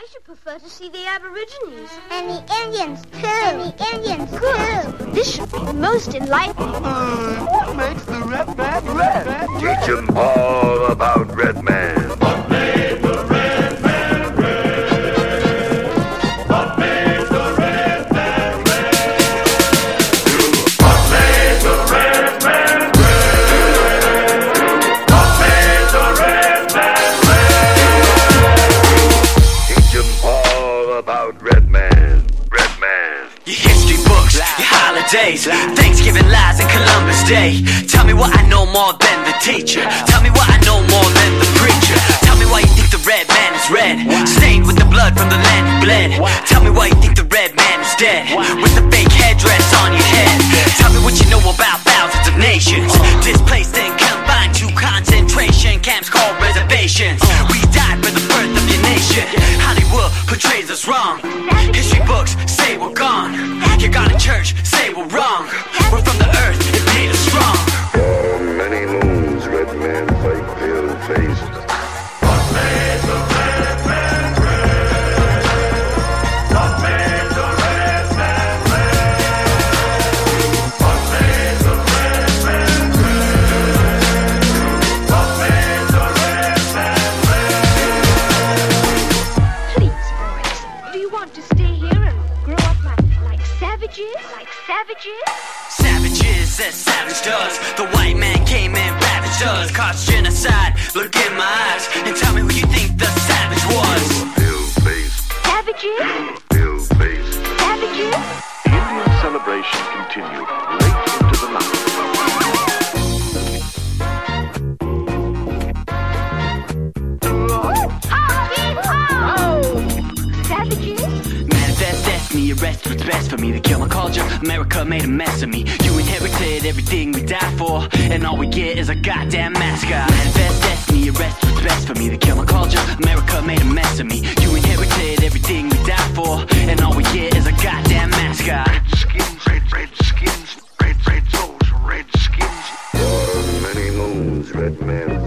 I should prefer to see the Aborigines. And the Indians, too. And the Indians, too. This should be most enlightening. Hmm, what makes the red man red? Teach 'em all about Red Man. Holidays, Thanksgiving lies and Columbus Day. Tell me what I know more than the teacher. Tell me what I know more than the preacher. Tell me why you think the red man is red, stained with the blood from the land he bled. Tell me why you think the red man is dead, with the fake headdress on your head. Tell me what you know about thousands of nations, displaced and confined to camps called reservations. We died for the birth of your nation. Hollywood portrays us wrong. History books say we're gone. You got a church, say we're wrong. We're from the earth, Savages as savage does. The white man came and ravaged us. Caused genocide. Look in my eyes and tell me who you think the savage was. Savages? Destiny, arrest what's best for me. To kill my culture, America made a mess of me. You inherited everything we died for, and all we get is a goddamn mascot. Manifest destiny, arrest what's best for me. To kill my culture, America made a mess of me. You inherited everything we died for, and all we get is a goddamn mascot. Skins, red, red skins, red, red souls, red skins. For many moons, Red Man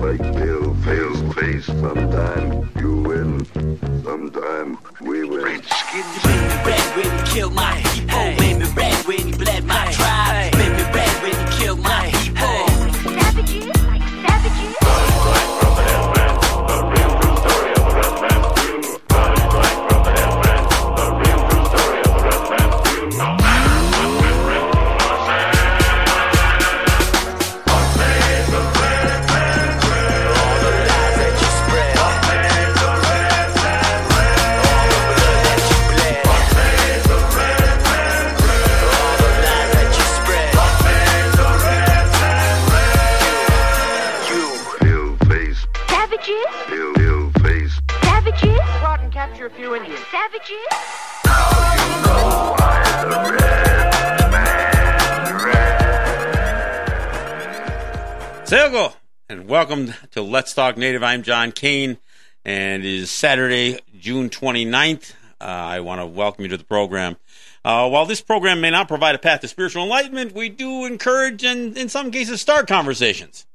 welcome to Let's Talk Native. I'm John Kane, and it is Saturday, June 29th. Uh, I want to welcome you to the program. Uh, while this program may not provide a path to spiritual enlightenment, we do encourage and, in some cases, start conversations.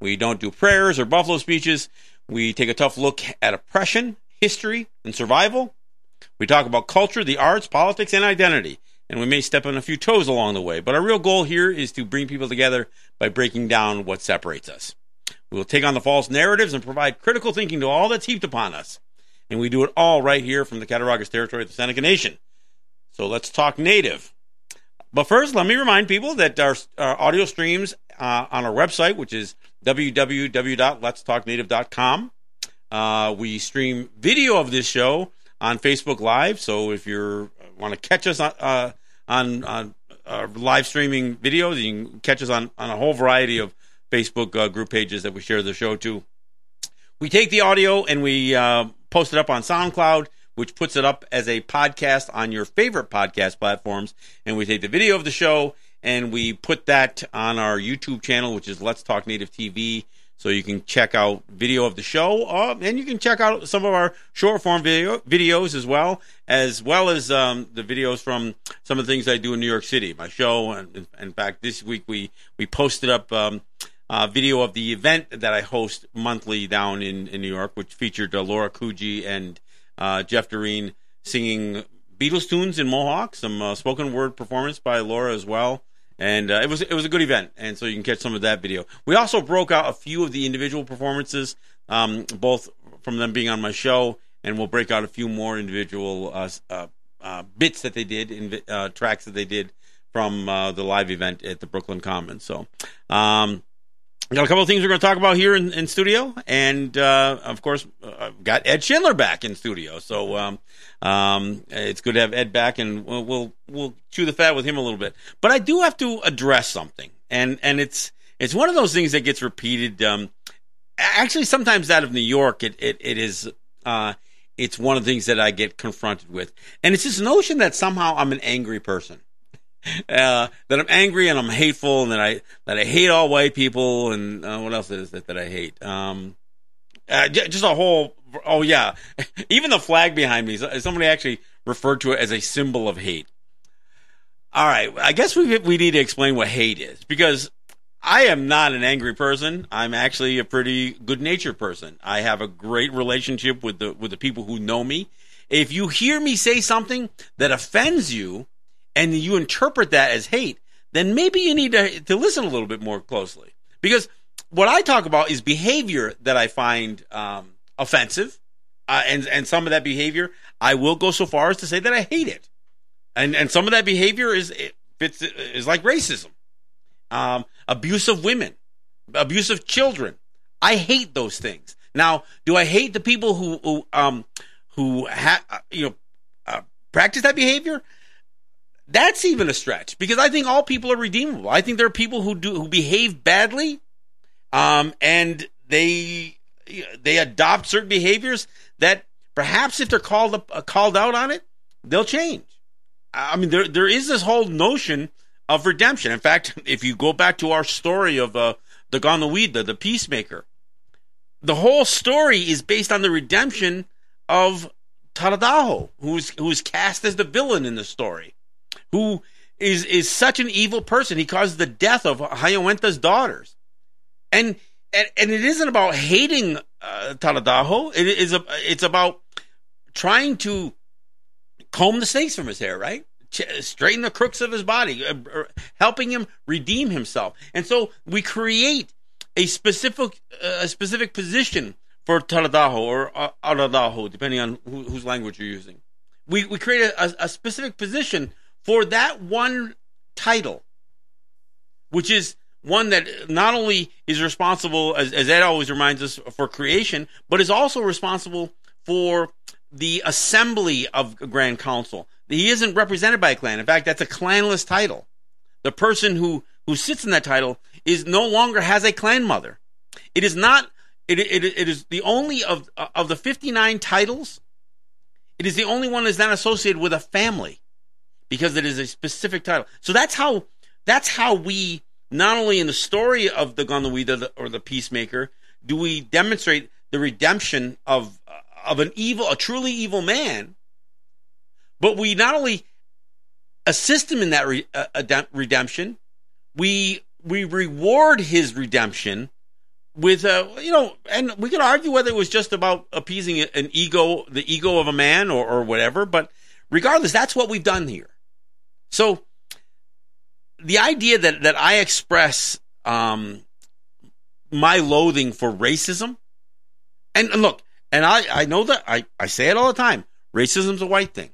We don't do prayers or buffalo speeches. We take a tough look at oppression, history, and survival. We talk about culture, the arts, politics, and identity. And we may step on a few toes along the way. But our real goal here is to bring people together by breaking down what separates us. We will take on the false narratives and provide critical thinking to all that's heaped upon us. And we do it all right here from the Cattaraugus territory of the Seneca Nation. So let's talk native. But first, let me remind people that our, our audio streams uh, on our website, which is www.letstalknative.com. Uh, we stream video of this show on Facebook Live. So if you want to catch us on uh, on, on uh, live streaming videos, you can catch us on, on a whole variety of Facebook uh, group pages that we share the show to. We take the audio and we uh, post it up on SoundCloud, which puts it up as a podcast on your favorite podcast platforms. And we take the video of the show and we put that on our YouTube channel, which is Let's Talk Native TV. So you can check out video of the show, uh, and you can check out some of our short form video videos as well, as well as um, the videos from some of the things I do in New York City. My show, and in, fact, this week we we posted up um, uh, video of the event that I host monthly down in, in New York, which featured uh, Laura Kuji and uh, Jeff Doreen singing Beatles tunes in Mohawk, some uh, spoken word performance by Laura as well. And uh, it was it was a good event, and so you can catch some of that video. We also broke out a few of the individual performances, um, both from them being on my show, and we'll break out a few more individual uh, bits that they did, in, tracks that they did from the live event at the Brooklyn Commons. So, um, got a couple of things we're going to talk about here in, in studio, and uh, of course, uh, I've got Ed Schindler back in studio. So um, um, it's good to have Ed back, and we'll, we'll we'll chew the fat with him a little bit. But I do have to address something, and and it's it's one of those things that gets repeated. Um, actually, sometimes out of New York, it it, it is. Uh, it's one of the things that I get confronted with, and it's this notion that somehow I'm an angry person. Uh, that I'm angry and I'm hateful and that I that I hate all white people and uh, what else is it that I hate? Um, uh, just a whole. Oh yeah, even the flag behind me. Somebody actually referred to it as a symbol of hate. All right, I guess we we need to explain what hate is because I am not an angry person. I'm actually a pretty good natured person. I have a great relationship with the with the people who know me. If you hear me say something that offends you and you interpret that as hate, then maybe you need to, to listen a little bit more closely. Because what I talk about is behavior that I find um, offensive, uh, and and some of that behavior I will go so far as to say that I hate it, and and some of that behavior is it fits is like racism, um, abuse of women, abuse of children. I hate those things. Now, do I hate the people who who um who ha- uh, you know uh, practice that behavior? That's even a stretch because I think all people are redeemable. I think there are people who do who behave badly, um, and they they adopt certain behaviors that perhaps if they're called up, uh, called out on it, they'll change. I mean, there there is this whole notion of redemption. In fact, if you go back to our story of uh, the Ganawida, the peacemaker, the whole story is based on the redemption of Taradaho, who's who's cast as the villain in the story who is is such an evil person. He caused the death of Hayawenta's daughters, and and, and it isn't about hating uh, Taladaho. It is a, it's about trying to comb the snakes from his hair, right? Ch- straighten the crooks of his body, uh, uh, helping him redeem himself. And so we create a specific uh, a specific position for Taladaho or uh, Aradaho, depending on who, whose language you're using. We we create a, a specific position for that one title, which is one that not only is responsible, as, as Ed always reminds us, for creation, but is also responsible for the assembly of Grand Council. He isn't represented by a clan. In fact, that's a clanless title. The person who, who sits in that title is no longer has a clan mother. It is not. It, it, it is the only of of the fifty nine titles. It is the only one that is not associated with a family because it is a specific title. So that's how that's how we not only in the story of the Ganawida or the Peacemaker do we demonstrate the redemption of of an evil, a truly evil man, but we not only assist him in that re, uh, redemption, we we reward his redemption with a uh, you know, and we could argue whether it was just about appeasing an ego, the ego of a man, or, or whatever. But regardless, that's what we've done here. So the idea that that I express um, my loathing for racism, and, and look, and I I know that I I say it all the time. Racism's a white thing.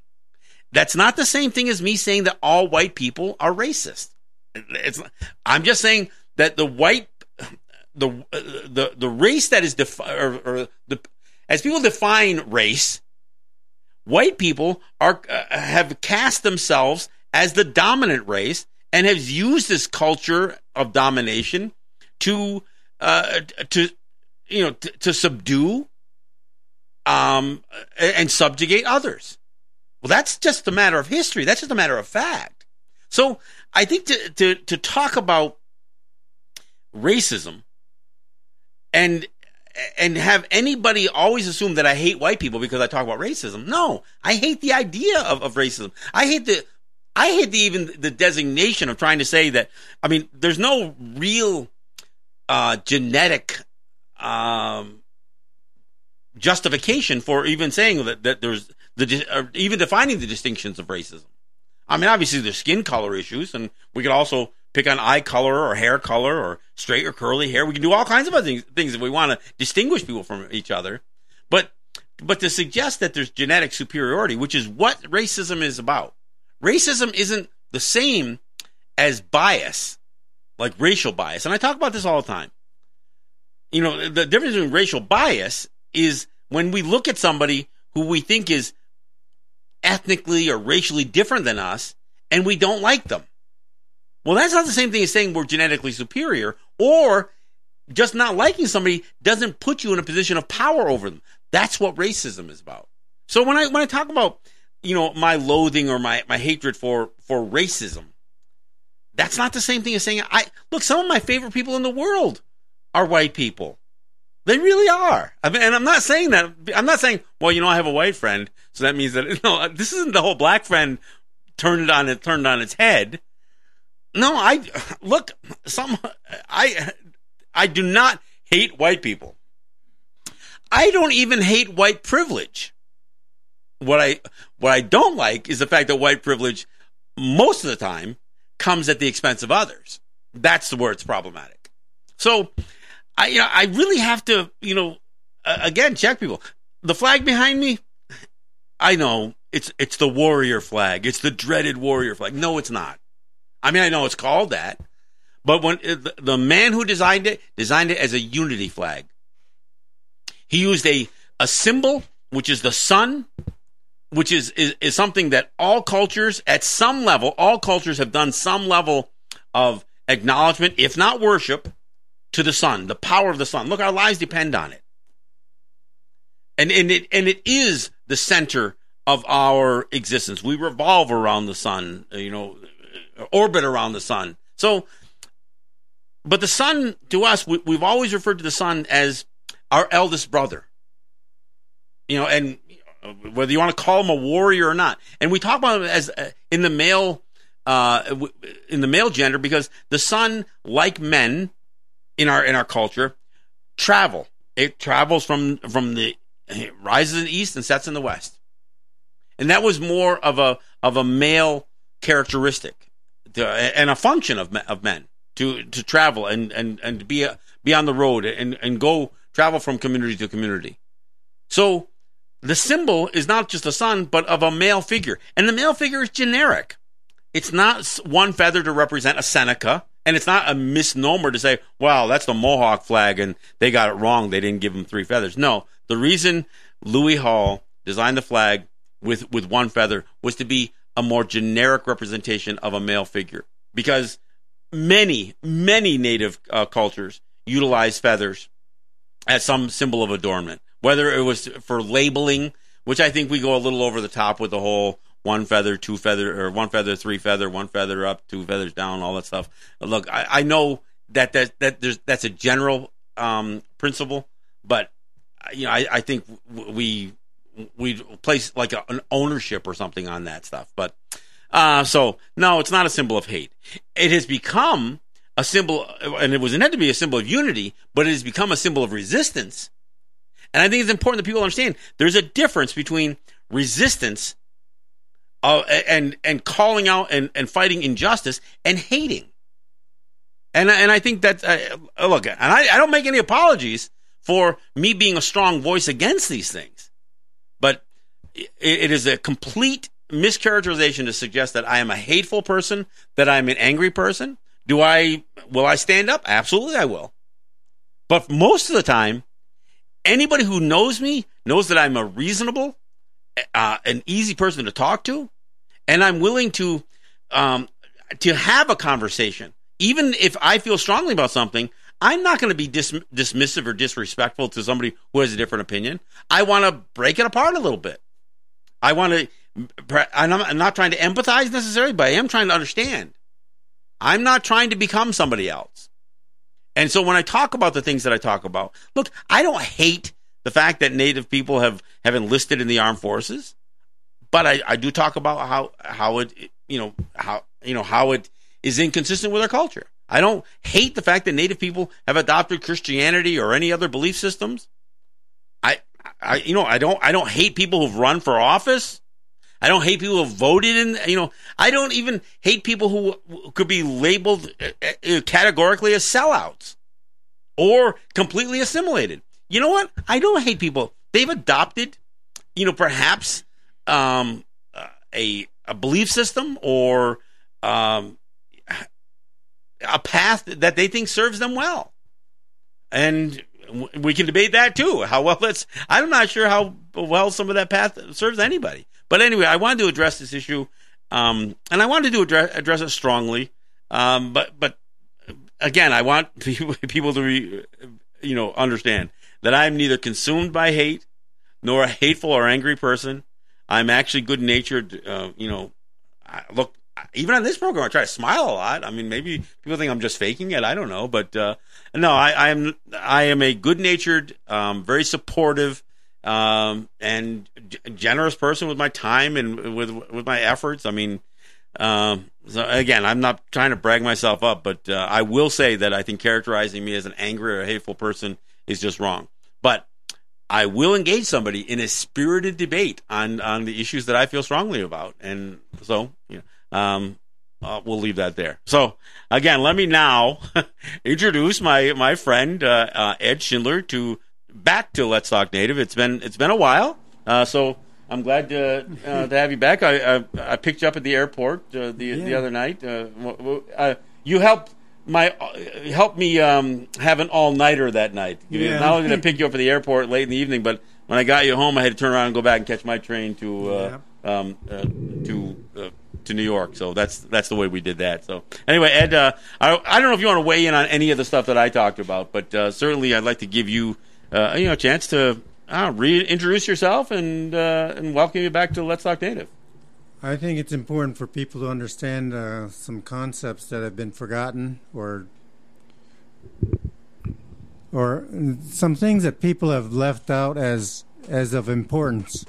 That's not the same thing as me saying that all white people are racist. It's I'm just saying that the white the the the race that is defi- or, or the as people define race, white people are uh, have cast themselves as the dominant race and has used this culture of domination to uh, to you know to, to subdue um, and subjugate others. Well, that's just a matter of history. That's just a matter of fact. So I think to to, to talk about racism and and have anybody always assume that I hate white people because I talk about racism. No, I hate the idea of, of racism. I hate the I hate the, even the designation of trying to say that. I mean, there's no real uh, genetic um, justification for even saying that, that there's the or even defining the distinctions of racism. I mean, obviously there's skin color issues, and we could also pick on eye color or hair color or straight or curly hair. We can do all kinds of other things, things if we want to distinguish people from each other. But but to suggest that there's genetic superiority, which is what racism is about, racism isn't the same as bias, like racial bias. And I talk about this all the time. You know, the difference between racial bias is when we look at somebody who we think is ethnically or racially different than us and we don't like them. Well, that's not the same thing as saying we're genetically superior or just not liking somebody doesn't put you in a position of power over them. That's what racism is about. So when I when I talk about you know my loathing or my my hatred for for racism, that's not the same thing as saying I look. Some of my favorite people in the world are white people. They really are. I mean, and I'm not saying that. I'm not saying, well, you know, I have a white friend, so that means that you no. This isn't the whole black friend turned it on it turned on its head. No, I look. Some I I do not hate white people. I don't even hate white privilege. What I what I don't like is the fact that white privilege most of the time comes at the expense of others. That's where it's problematic. So, I you know I really have to you know uh, again check people. The flag behind me, I know it's it's the warrior flag. It's the dreaded warrior flag. No, it's not. I mean, I know it's called that, but when the, the man who designed it designed it as a unity flag. He used a a symbol which is the sun, which is, is is something that all cultures at some level, all cultures have done some level of acknowledgement, if not worship, to the sun, the power of the sun. Look, our lives depend on it. And and it and it is the center of our existence. We revolve around the sun, uh, you know, orbit around the sun. So but the sun to us, we, we've always referred to the sun as our eldest brother. You know, and whether you want to call him a warrior or not, and we talk about him as uh, in the male, uh, in the male gender because the sun, like men in our in our culture, travel. It travels from from the rises in the east and sets in the west, and that was more of a of a male characteristic to, and a function of of men to to travel and and and be a, be on the road and and go travel from community to community. So the symbol is not just a sun, but of a male figure, and the male figure is generic. It's not one feather to represent a Seneca, and it's not a misnomer to say, "Wow, that's the Mohawk flag, and they got it wrong. They didn't give him three feathers." No, the reason Louis Hall designed the flag with with one feather was to be a more generic representation of a male figure, because many, many native uh, cultures utilize feathers as some symbol of adornment, whether it was for labeling, which I think we go a little over the top with the whole one feather, two feather, or one feather, three feather, one feather up, two feathers down, all that stuff. Look, I, I know that that that there's that's a general um, principle, but you know, I, I think we we place like a, an ownership or something on that stuff, but. Uh, so no, it's not a symbol of hate. It has become a symbol, and it was intended to be a symbol of unity, but it has become a symbol of resistance. And I think it's important that people understand there's a difference between resistance uh, and and calling out and, and fighting injustice and hating. And and I think that uh, look, and I, I don't make any apologies for me being a strong voice against these things, but it, it is a complete mischaracterization to suggest that I am a hateful person, that I'm an angry person. Do I will I stand up? Absolutely I will. But most of the time, anybody who knows me knows that I'm a reasonable, uh, an easy person to talk to, and I'm willing to um, to have a conversation. Even if I feel strongly about something, I'm not going to be dis- dismissive or disrespectful to somebody who has a different opinion. I want to break it apart a little bit. I want to I'm not trying to empathize necessarily, but I am trying to understand. I'm not trying to become somebody else. And so when I talk about the things that I talk about, look, I don't hate the fact that Native people have, have enlisted in the armed forces, but I, I do talk about how how it you know how you know how it is inconsistent with our culture. I don't hate the fact that Native people have adopted Christianity or any other belief systems. I I, you know, I don't, I don't hate people who've run for office. I don't hate people who voted in, you know, I don't even hate people who could be labeled uh, uh, categorically as sellouts or completely assimilated. You know what? I don't hate people. They've adopted, you know, perhaps um, a a belief system or um, a path that they think serves them well, and we can debate that too. How well it's I'm not sure how well some of that path serves anybody. But anyway, I wanted to address this issue, um, and I wanted to address, address it strongly. Um, but but again, I want people to re, you know understand that I'm neither consumed by hate nor a hateful or angry person. I'm actually good natured. Uh, you know, I, look, even on this program, I try to smile a lot. I mean, maybe people think I'm just faking it. I don't know, but uh, no, I, am I am a good natured, um, very supportive, um, and generous person with my time and with with my efforts. I mean, um, so again, I'm not trying to brag myself up, but uh, I will say that I think characterizing me as an angry or hateful person is just wrong. But I will engage somebody in a spirited debate on on the issues that I feel strongly about, and so you know, um, uh, we'll leave that there. So again, let me now introduce my my friend uh, uh, Ed Schindler to back to Let's Talk Native. It's been it's been a while, uh, so I'm glad to uh, to have you back. I, I, I picked you up at the airport uh, the yeah. the other night. you helped my helped me um, have an all nighter that night. Yeah. Not only did I pick you up at the airport late in the evening, but when I got you home, I had to turn around and go back and catch my train to uh, yeah. um, uh, to uh, to New York. So that's that's the way we did that. So anyway, Ed, uh, I I don't know if you want to weigh in on any of the stuff that I talked about, but uh, certainly I'd like to give you uh, you know a chance to reintroduce yourself and and welcome you back to Let's Talk Native. I think it's important for people to understand uh, some concepts that have been forgotten or or some things that people have left out as as of importance.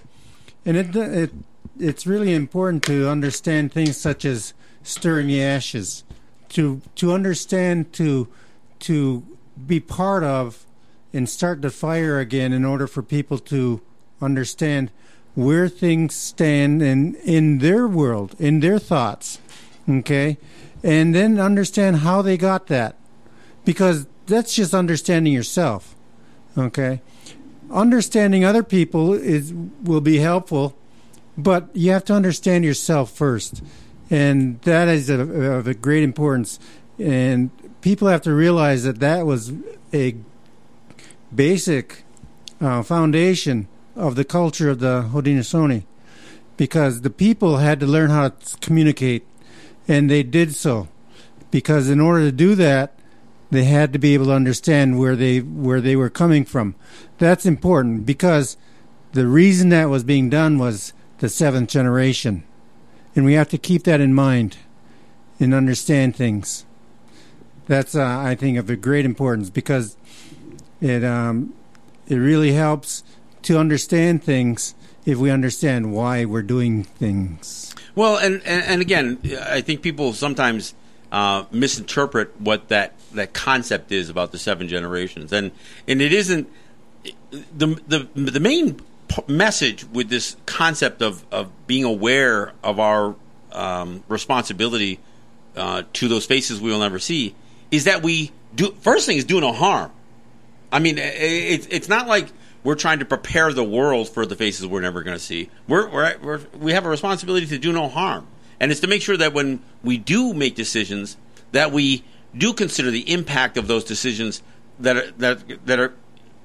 And it it it's really important to understand things such as stirring the ashes, to to understand to to be part of and start the fire again in order for people to understand where things stand in in their world, in their thoughts, okay, and then understand how they got that, because that's just understanding yourself, okay. Understanding other people is will be helpful, but you have to understand yourself first, and that is of, of great importance. And people have to realize that that was a basic uh, foundation of the culture of the Haudenosaunee because the people had to learn how to communicate, and they did so. Because in order to do that, they had to be able to understand where they where they were coming from. That's important because the reason that was being done was the seventh generation, and we have to keep that in mind and understand things. That's uh, I think of a great importance because it um, it really helps to understand things if we understand why we're doing things. Well, and, and, and again, I think people sometimes uh, misinterpret what that, that concept is about the seven generations, and and it isn't the the the main message with this concept of, of being aware of our um, responsibility uh, to those faces we will never see is that we do first thing is do no harm. I mean, it's it's not like we're trying to prepare the world for the faces we're never going to see. We're, we're, we're, we have a responsibility to do no harm. And it's to make sure that when we do make decisions, that we do consider the impact of those decisions that are, that, that are,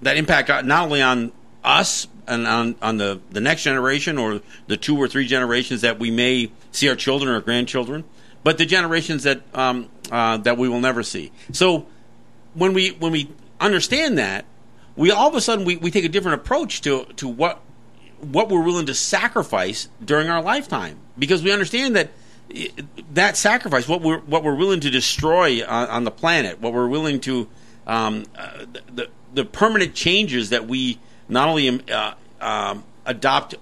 that impact not only on us and on, on the, the next generation or the two or three generations that we may see our children or grandchildren, but the generations that, um, uh, that we will never see. So when we, when we understand that, we all of a sudden we, we take a different approach to to what what we're willing to sacrifice during our lifetime. Because we understand that that sacrifice what we're what we're willing to destroy on, on the planet what we're willing to um, uh, the the permanent changes that we not only um, uh, um, adopt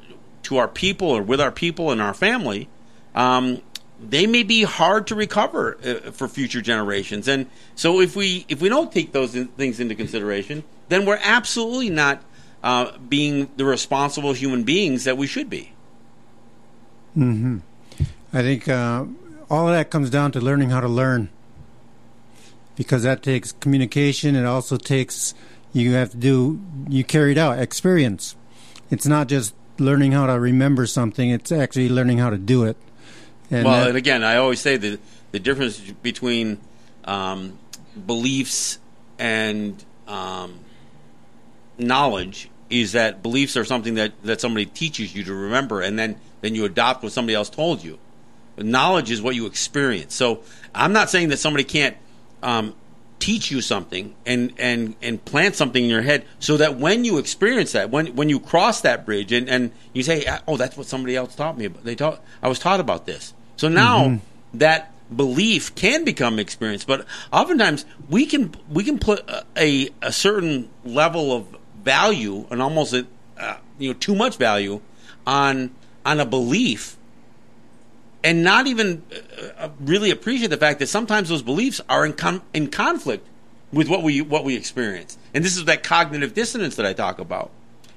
to our people or with our people and our family um, they may be hard to recover uh, for future generations and so if we if we don't take those in, things into consideration then we're absolutely not uh, being the responsible human beings that we should be. Hmm. I think uh, all of that comes down to learning how to learn, because that takes communication. It also takes you have to do you carry it out experience. It's not just learning how to remember something; it's actually learning how to do it. And well, that- and again, I always say that the difference between um, beliefs and um, knowledge is that beliefs are something that, that somebody teaches you to remember, and then, then you adopt what somebody else told you. But knowledge is what you experience. So I'm not saying that somebody can't um, teach you something and, and, and plant something in your head so that when you experience that, when, when you cross that bridge and, and you say, oh, that's what somebody else taught me. They taught, I was taught about this. So now that belief can become experience, but oftentimes we can we can put a a certain level of value and almost a, uh, you know too much value on on a belief and not even uh, uh, really appreciate the fact that sometimes those beliefs are in con- in conflict with what we what we experience. And this is that cognitive dissonance that I talk about.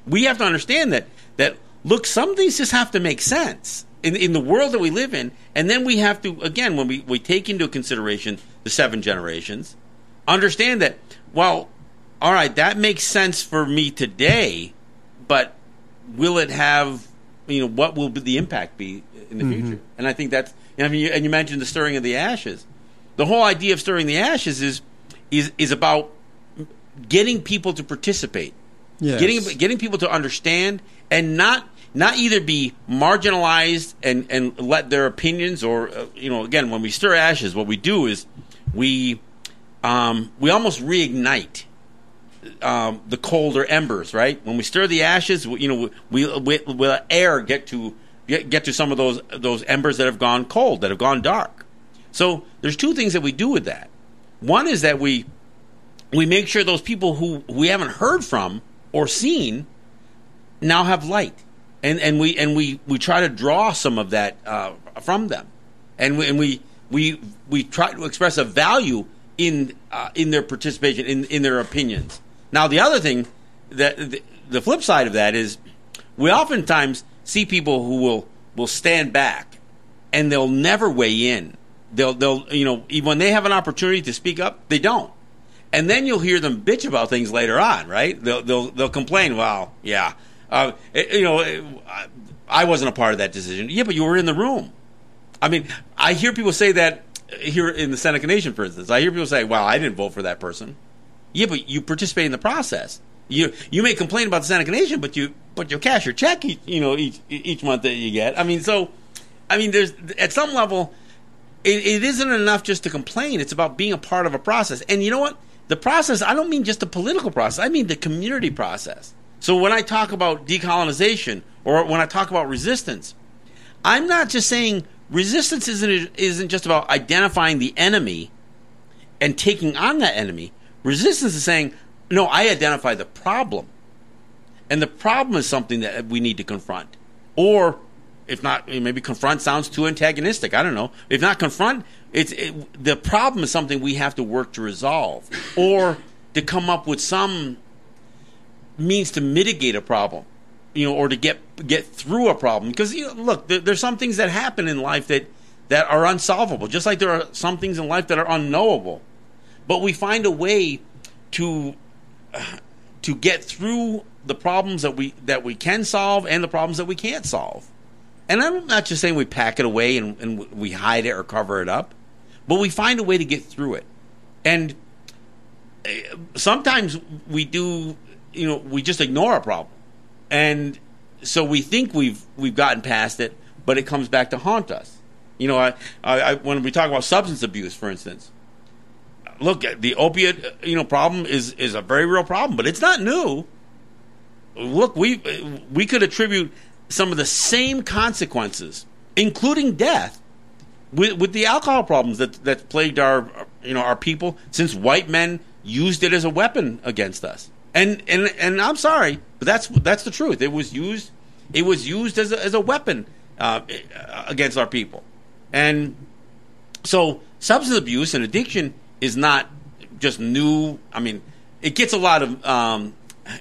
We have to understand that that look, some things just have to make sense in in the world that we live in, and then we have to again when we we take into consideration the seven generations, understand that well, all right, that makes sense for me today, but will it have you know what will the impact be in the mm-hmm. future? And I think that's I mean, you, and you mentioned the stirring of the ashes. The whole idea of stirring the ashes is is is about getting people to participate, Yes. getting getting people to understand, and not not either be marginalized and and let their opinions or uh, you know again when we stir ashes, what we do is we um, we almost reignite um, the colder embers, right? When we stir the ashes, we- you know, we we will air get to get, get to some of those those embers that have gone cold, that have gone dark. So there's two things that we do with that. One is that we we make sure those people who we haven't heard from or seen now have light, and and we and we we try to draw some of that uh, from them, and we and we we we try to express a value in uh, in their participation in in their opinions. Now the other thing that the, the flip side of that is we oftentimes see people who will will stand back and they'll never weigh in. They'll they'll you know when they have an opportunity to speak up, they don't. And then you'll hear them bitch about things later on, right? They'll they'll they'll complain. Well, yeah, uh, you know, I- I wasn't a part of that decision. Yeah, but you were in the room. I mean, I hear people say that here in the Seneca Nation, for instance. I hear people say, "Well, I didn't vote for that person." Yeah, but you participate in the process. You you may complain about the Seneca Nation, but you but you cash your check, each, you know, each each month that you get. I mean, so I mean, there's at some level, it, it isn't enough just to complain. It's about being a part of a process. And you know what? The process. I don't mean just the political process. I mean the community process. So when I talk about decolonization or when I talk about resistance, I'm not just saying resistance isn't isn't just about identifying the enemy and taking on that enemy. Resistance is saying, no, I identify the problem. And the problem is something that we need to confront. Or if not, maybe confront sounds too antagonistic. I don't know. If not confront, it's it, the problem is something we have to work to resolve or to come up with some means to mitigate a problem, you know, or to get get through a problem. Because you know, look, there, there's some things that happen in life that that are unsolvable, just like there are some things in life that are unknowable. But we find a way to to get through the problems that we that we can solve and the problems that we can't solve. And I'm not just saying we pack it away and, and we hide it or cover it up, but we find a way to get through it. And eh, sometimes we do, you know, we just ignore a problem, and so we think we've we've gotten past it, but it comes back to haunt us. You know, I, I, when we talk about substance abuse, for instance, look, the opiate, uh, you know, problem is is a very real problem, but it's not new. Look, we we could attribute some of the same consequences, including death, with, with the alcohol problems that that plagued our you know our people since white men used it as a weapon against us. And and and I'm sorry, but that's that's the truth. It was used it was used as a, as a weapon uh, against our people, and so substance abuse and addiction is not just new. I mean, it gets a lot of um,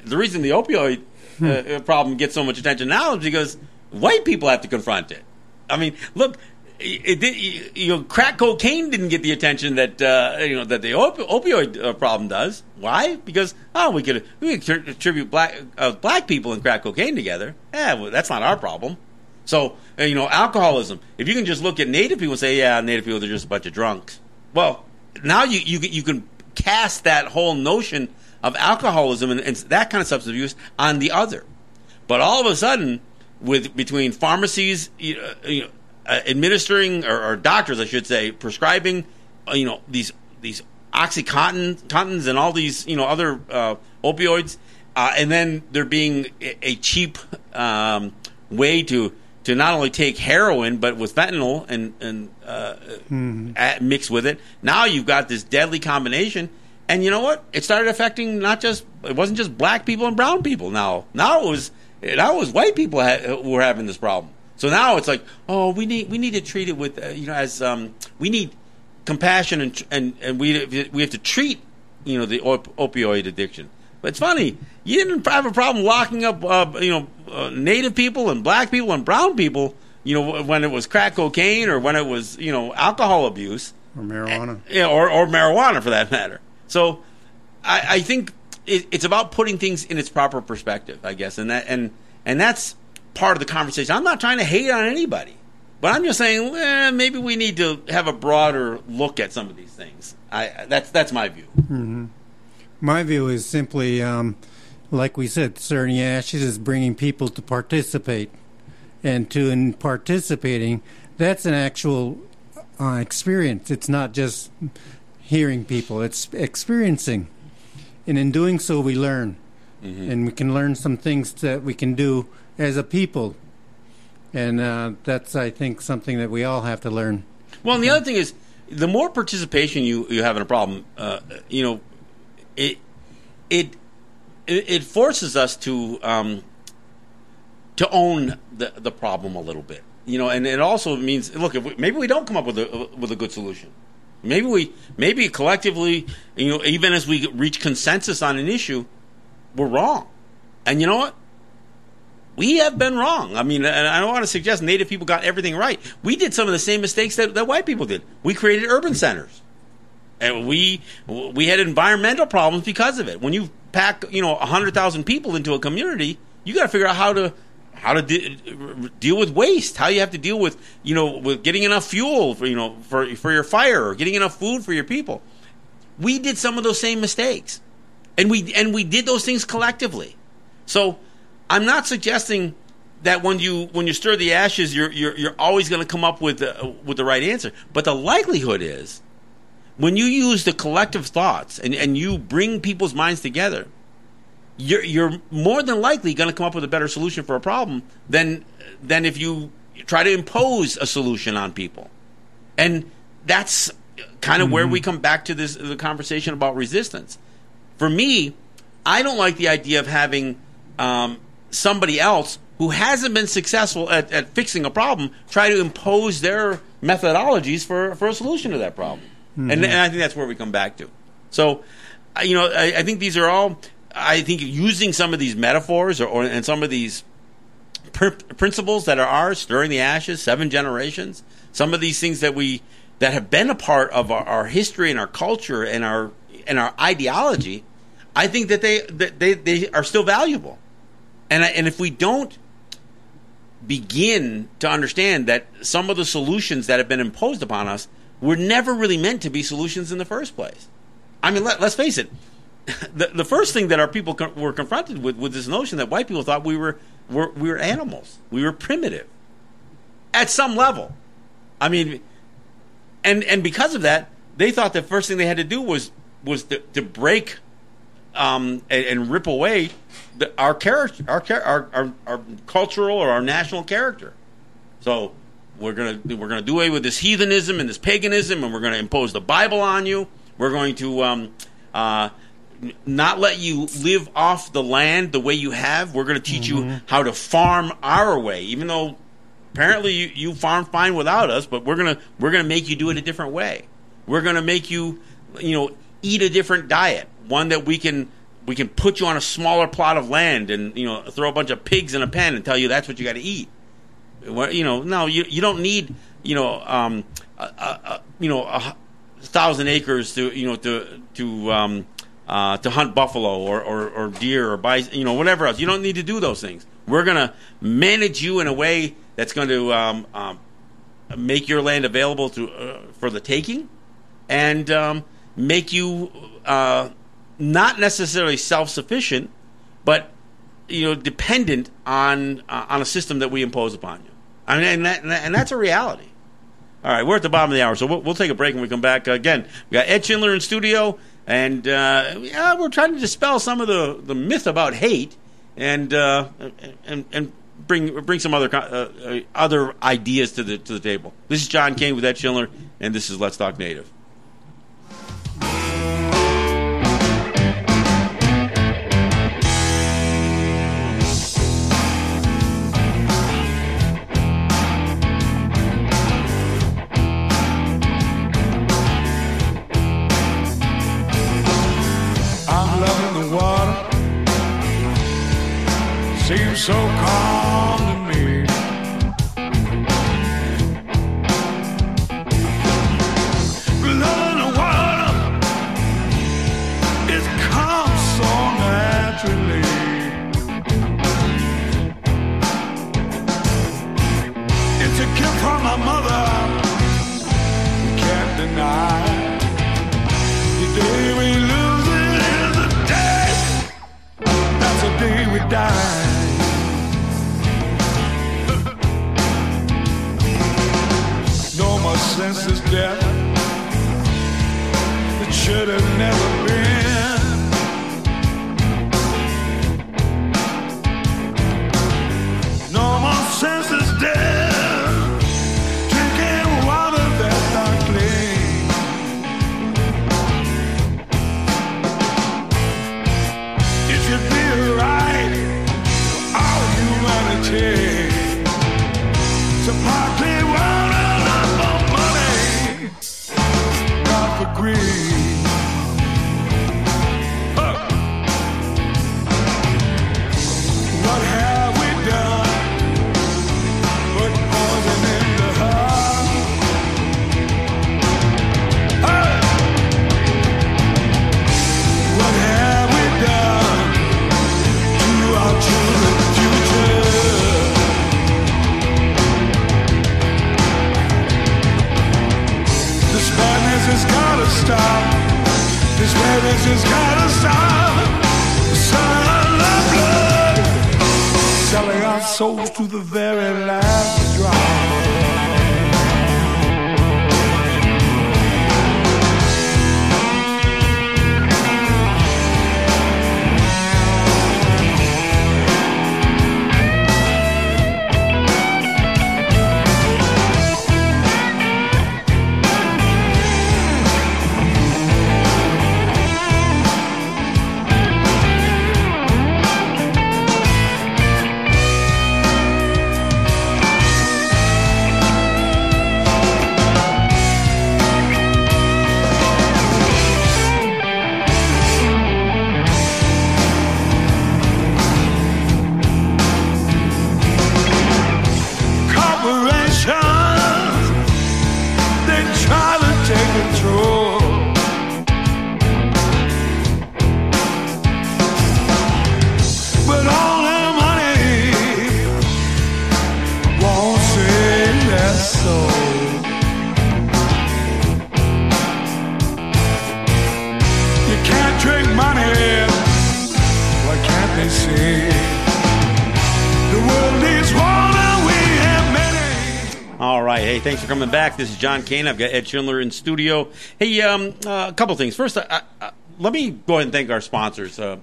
the reason the opioid uh, problem gets so much attention now is because white people have to confront it. I mean, look, it, it, you know, crack cocaine didn't get the attention that uh, you know that the op- opioid uh, problem does. Why? Because oh, we could we could attribute black uh, black people and crack cocaine together. Yeah, well, that's not our problem. So uh, you know, alcoholism. If you can just look at native people and say, yeah, native people they're just a bunch of drunks. Well, now you you you can cast that whole notion of alcoholism and, and that kind of substance abuse on the other. But all of a sudden, with between pharmacies, know, you know, uh, administering or, or doctors, I should say, prescribing, uh, you know, these these oxycontin, and all these, you know, other uh, opioids, uh, and then there being a, a cheap um, way to to not only take heroin but with fentanyl and and uh, at, mixed with it. Now you've got this deadly combination. And you know what? It started affecting not just it wasn't just black people and brown people. Now, now it was now it was white people ha- who were having this problem. So now it's like, oh, we need we need to treat it with uh, you know as um, we need compassion and and and we we have to treat you know the op- opioid addiction. But it's funny, you didn't have a problem locking up uh, you know uh, native people and black people and brown people. You know when it was crack cocaine or when it was you know alcohol abuse or marijuana. yeah, or, or marijuana for that matter. So I, I think it, it's about putting things in its proper perspective, I guess, and that and and that's part of the conversation. I'm not trying to hate on anybody, but I'm just saying eh, maybe we need to have a broader look at some of these things. I that's that's my view. My view is simply, um, like we said, the Ashes is bringing people to participate, and to in participating, that's an actual uh, experience. It's not just hearing people; it's experiencing, and in doing so, we learn, and we can learn some things that we can do as a people, and uh, that's, I think, something that we all have to learn. Well, and the other thing is, the more participation you you have in a problem, uh, you know, it it it forces us to um, to own the the problem a little bit, you know, and it also means look, we, maybe we don't come up with a with a good solution. Maybe we maybe collectively, you know, even as we reach consensus on an issue, we're wrong. And you know what? We have been wrong. I mean, and I don't want to suggest Native people got everything right. We did some of the same mistakes that, that white people did. We created urban centers, and we we had environmental problems because of it. When you pack, you know, hundred thousand people into a community, you got to figure out how to how to de- deal with waste. How you have to deal with you know with getting enough fuel for you know for for your fire or getting enough food for your people. We did some of those same mistakes, and we and we did those things collectively. So I'm not suggesting that when you when you stir the ashes, you're you're, you're always going to come up with uh, with the right answer. But the likelihood is, when you use the collective thoughts and, and you bring people's minds together, you're you're more than likely going to come up with a better solution for a problem than than if you try to impose a solution on people. And that's kind of where we come back to this the conversation about resistance. For me, I don't like the idea of having um, somebody else who hasn't been successful at, at fixing a problem try to impose their methodologies for, for a solution to that problem. And, mm-hmm. and I think that's where we come back to. So, you know, I, I think these are all. I think using some of these metaphors or, or and some of these pr- principles that are ours, stirring the ashes, seven generations, some of these things that we that have been a part of our, our history and our culture and our and our ideology, I think that they that they, they are still valuable. And I, and if we don't begin to understand that some of the solutions that have been imposed upon us were never really meant to be solutions in the first place. I mean, let, let's face it. The, the first thing that our people co- were confronted with was this notion that white people thought we were, were we were animals, we were primitive, at some level. I mean, and and because of that, they thought the first thing they had to do was was to, to break um, and, and rip away the, our character, our, our our our cultural or our national character. So we're gonna we're gonna do away with this heathenism and this paganism, and we're gonna impose the Bible on you. We're going to um, uh, not let you live off the land the way you have. We're going to teach you how to farm our way, even though apparently you, you farm fine without us. But we're gonna we're gonna make you do it a different way. We're gonna make you you know eat a different diet, one that we can we can put you on a smaller plot of land and you know throw a bunch of pigs in a pen and tell you that's what you got to eat. You know, no, you you don't need you know um, a, a, you know a thousand acres to you know to to um, uh, to hunt buffalo or, or, or deer or buy you know whatever else. You don't need to do those things. We're gonna manage you in a way that's going to um, um, make your land available to uh, for the taking, and um, make you uh, not necessarily self sufficient, but you know dependent on uh, on a system that we impose upon you. I mean, and, that, and that's a reality. All right, we're at the bottom of the hour, so we'll, we'll take a break when we come back. again, we got Ed Schindler in studio, and uh, yeah, we're trying to dispel some of the, the myth about hate, and uh, and and bring bring some other uh, uh, other ideas to the to the table. This is John Kane with Ed Schindler, and this is Let's Talk Native. So calm to me. Loving the water, it comes so naturally. It's a gift from my mother. We can't deny. The day we lose it is the day. That's the day we die. Senseless death. It should have never been. No more senseless for coming back. This is John Kane. I've got Ed Schindler in studio. Hey, um, uh, a couple things. First, uh, uh, let me go ahead and thank our sponsors. Uh,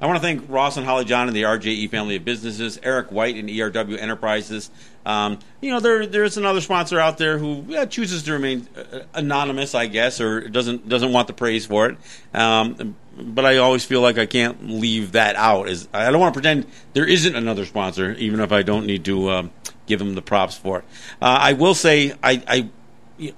I want to thank Ross and Holly John and the RJE family of businesses, Eric White and ERW Enterprises. Um, you know, there there's another sponsor out there who yeah, chooses to remain uh, anonymous, I guess, or doesn't doesn't want the praise for it. Um, but I always feel like I can't leave that out. Is I don't want to pretend there isn't another sponsor, even if I don't need to um, give them the props for it. Uh, I will say I, I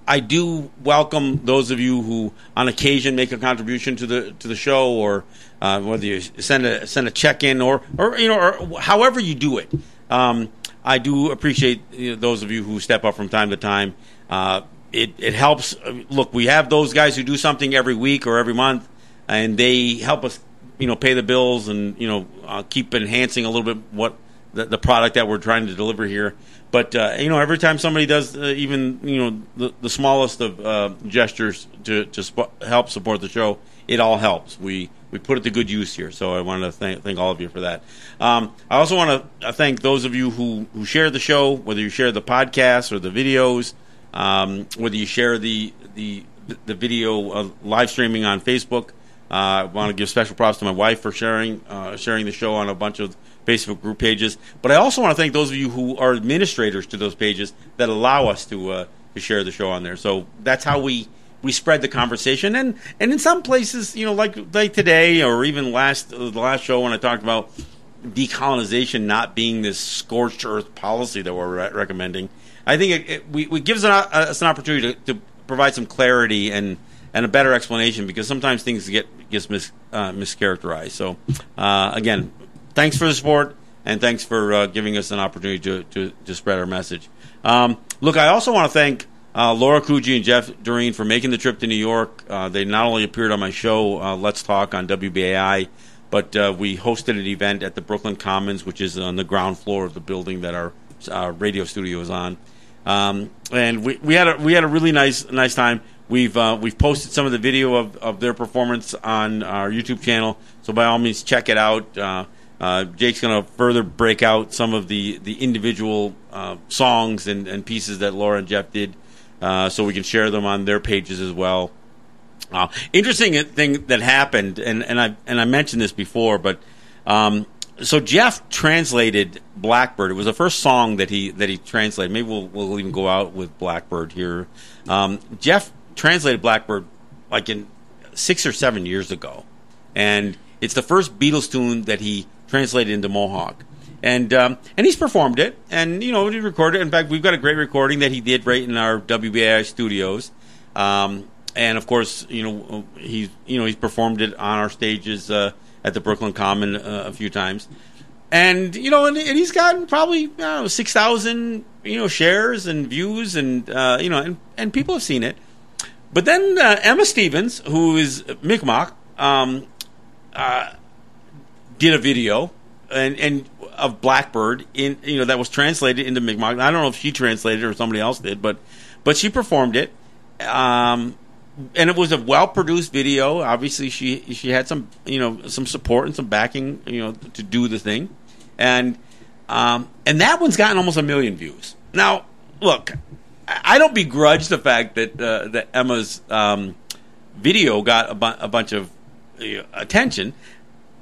I do welcome those of you who, on occasion, make a contribution to the to the show, or uh, whether you send a send a check in, or or you know, or however you do it. Um, I do appreciate you know, those of you who step up from time to time. Uh, it it helps. Look, we have those guys who do something every week or every month, and they help us, you know, pay the bills and you know uh, keep enhancing a little bit what the, the product that we're trying to deliver here. But uh, you know, every time somebody does uh, even you know the, the smallest of uh, gestures to to sp- help support the show, it all helps. We we put it to good use here. So I wanted to thank, thank all of you for that. Um, I also want to thank those of you who who share the show, whether you share the podcast or the videos, um, whether you share the the the video uh, live streaming on Facebook. Uh, I want to give special props to my wife for sharing uh, sharing the show on a bunch of Facebook group pages. But I also want to thank those of you who are administrators to those pages that allow us to uh, to share the show on there. So that's how we we spread the conversation. And and in some places, you know, like like today or even last uh, the last show when I talked about decolonization not being this scorched earth policy that we're re- recommending. I think it, it we, it gives uh, us an opportunity to, to provide some clarity and and a better explanation because sometimes things get gets mis, uh, mischaracterized. So uh, again, thanks for the support and thanks for uh, giving us an opportunity to, to, to spread our message. Um, look, I also want to thank uh, Laura Kuji and Jeff Doreen for making the trip to New York. Uh, they not only appeared on my show, uh, Let's Talk on WBAI, but uh, we hosted an event at the Brooklyn Commons, which is on the ground floor of the building that our, our radio studio is on. Um, and we, we had a we had a really nice nice time. We've uh, we've posted some of the video of, of their performance on our YouTube channel, so by all means check it out. Uh, uh, Jake's going to further break out some of the the individual uh, songs and, and pieces that Laura and Jeff did, uh, so we can share them on their pages as well. Uh, interesting thing that happened, and, and I and I mentioned this before, but um, so Jeff translated Blackbird. It was the first song that he that he translated. Maybe we'll we'll even go out with Blackbird here. Um, Jeff translated Blackbird like in six or seven years ago, and it's the first Beatles tune that he translated into Mohawk. And um, and he's performed it, and you know he recorded. It. In fact, we've got a great recording that he did right in our WBAI studios. Um, and of course, you know he's you know he's performed it on our stages uh, at the Brooklyn Common uh, a few times. And you know, and, and he's gotten probably know, six thousand you know shares and views, and uh, you know, and, and people have seen it. But then uh, Emma Stevens, who is Mi'kmaq, um, uh, did a video and and of Blackbird in you know that was translated into Mi'kmaq. I don't know if she translated or somebody else did, but but she performed it. Um, and it was a well produced video. Obviously, she she had some you know some support and some backing you know to do the thing, and um, and that one's gotten almost a million views. Now, look, I don't begrudge the fact that uh, that Emma's um, video got a, bu- a bunch of uh, attention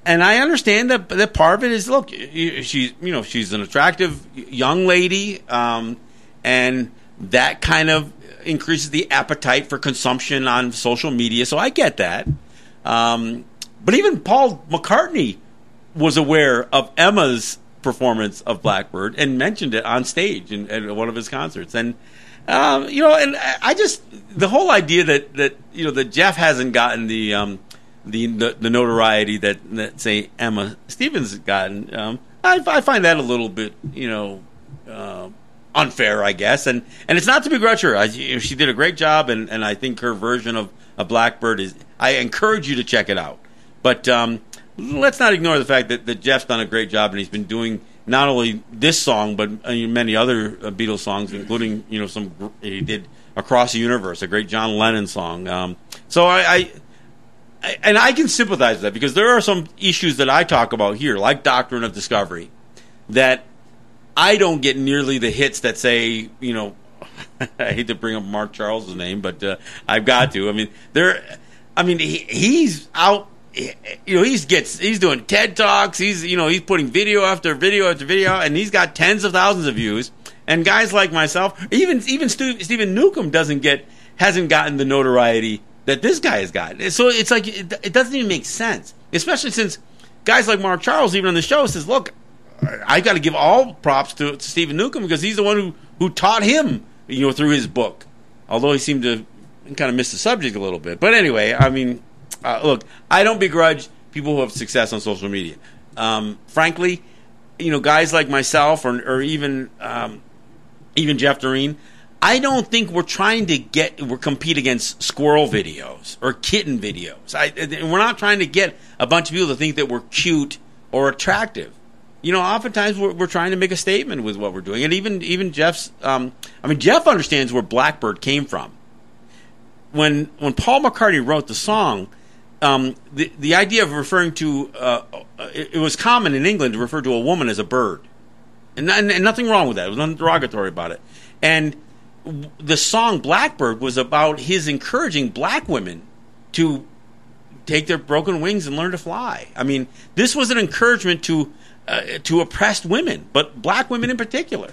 and I understand that that part of it is look, she's you know she's an attractive young lady, um, and that kind of increases the appetite for consumption on social media. So I get that. Um, but even Paul McCartney was aware of Emma's performance of Blackbird and mentioned it on stage in, at one of his concerts. And um, you know, and I just the whole idea that that you know that Jeff hasn't gotten the um, the, the, notoriety that, that say Emma Stevens has gotten. Um, I, I, find that a little bit, you know, uh, unfair, I guess. And and it's not to begrudge her. I, she did a great job, and, and I think her version of a Blackbird is. I encourage you to check it out. But um, let's not ignore the fact that, that Jeff's done a great job, and he's been doing not only this song but uh, many other uh, Beatles songs, including you know some he did across the universe, a great John Lennon song. Um, so I, I and I can sympathize with that because there are some issues that I talk about here, like doctrine of discovery, that I don't get nearly the hits that say, you know, I hate to bring up Mark Charles' name, but uh, I've got to. I mean, there. I mean, he, he's out. You know, he's gets he's doing TED talks. He's you know he's putting video after video after video, and he's got tens of thousands of views. And guys like myself, even even Stu, Steven Newcomb doesn't get hasn't gotten the notoriety that this guy has got. So it's like it, it doesn't even make sense, especially since guys like Mark Charles, even on the show, says, "Look, I got to give all props to, to Steven Newcomb because he's the one who who taught him, you know, through his book." although he seemed to kind of miss the subject a little bit. But anyway, I mean, uh, look, I don't begrudge people who have success on social media. Um, frankly, you know, guys like myself or, or even um, even Jeff Doreen, I don't think we're trying to get we're compete against squirrel videos or kitten videos. I, we're not trying to get a bunch of people to think that we're cute or attractive. You know, oftentimes we're, we're trying to make a statement with what we're doing, and even even Jeff's. Um, I mean, Jeff understands where Blackbird came from. When when Paul McCartney wrote the song, um, the the idea of referring to uh, it, it, was common in England to refer to a woman as a bird, and, and, and nothing wrong with that. There was nothing derogatory about it. And the song Blackbird was about his encouraging black women to take their broken wings and learn to fly. I mean, this was an encouragement to uh, to oppressed women, but black women in particular.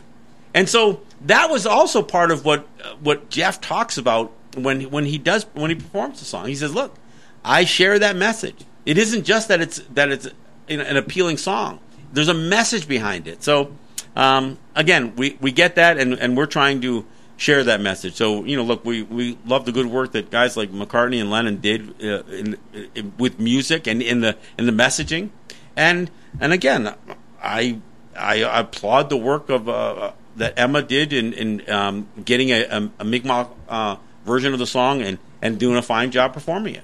And so that was also part of what uh, what Jeff talks about when when he does when he performs the song. He says, "Look, I share that message. It isn't just that it's that it's an, appealing song. There's a message behind it." So um, again, we, we get that, and, and we're trying to share that message. So you know, look, we, we love the good work that guys like McCartney and Lennon did uh, in, in, with music and in the in the messaging, and and again, I I applaud the work of uh, that Emma did in in um, getting a, a, a Mi'kmaq uh, version of the song and and doing a fine job performing it.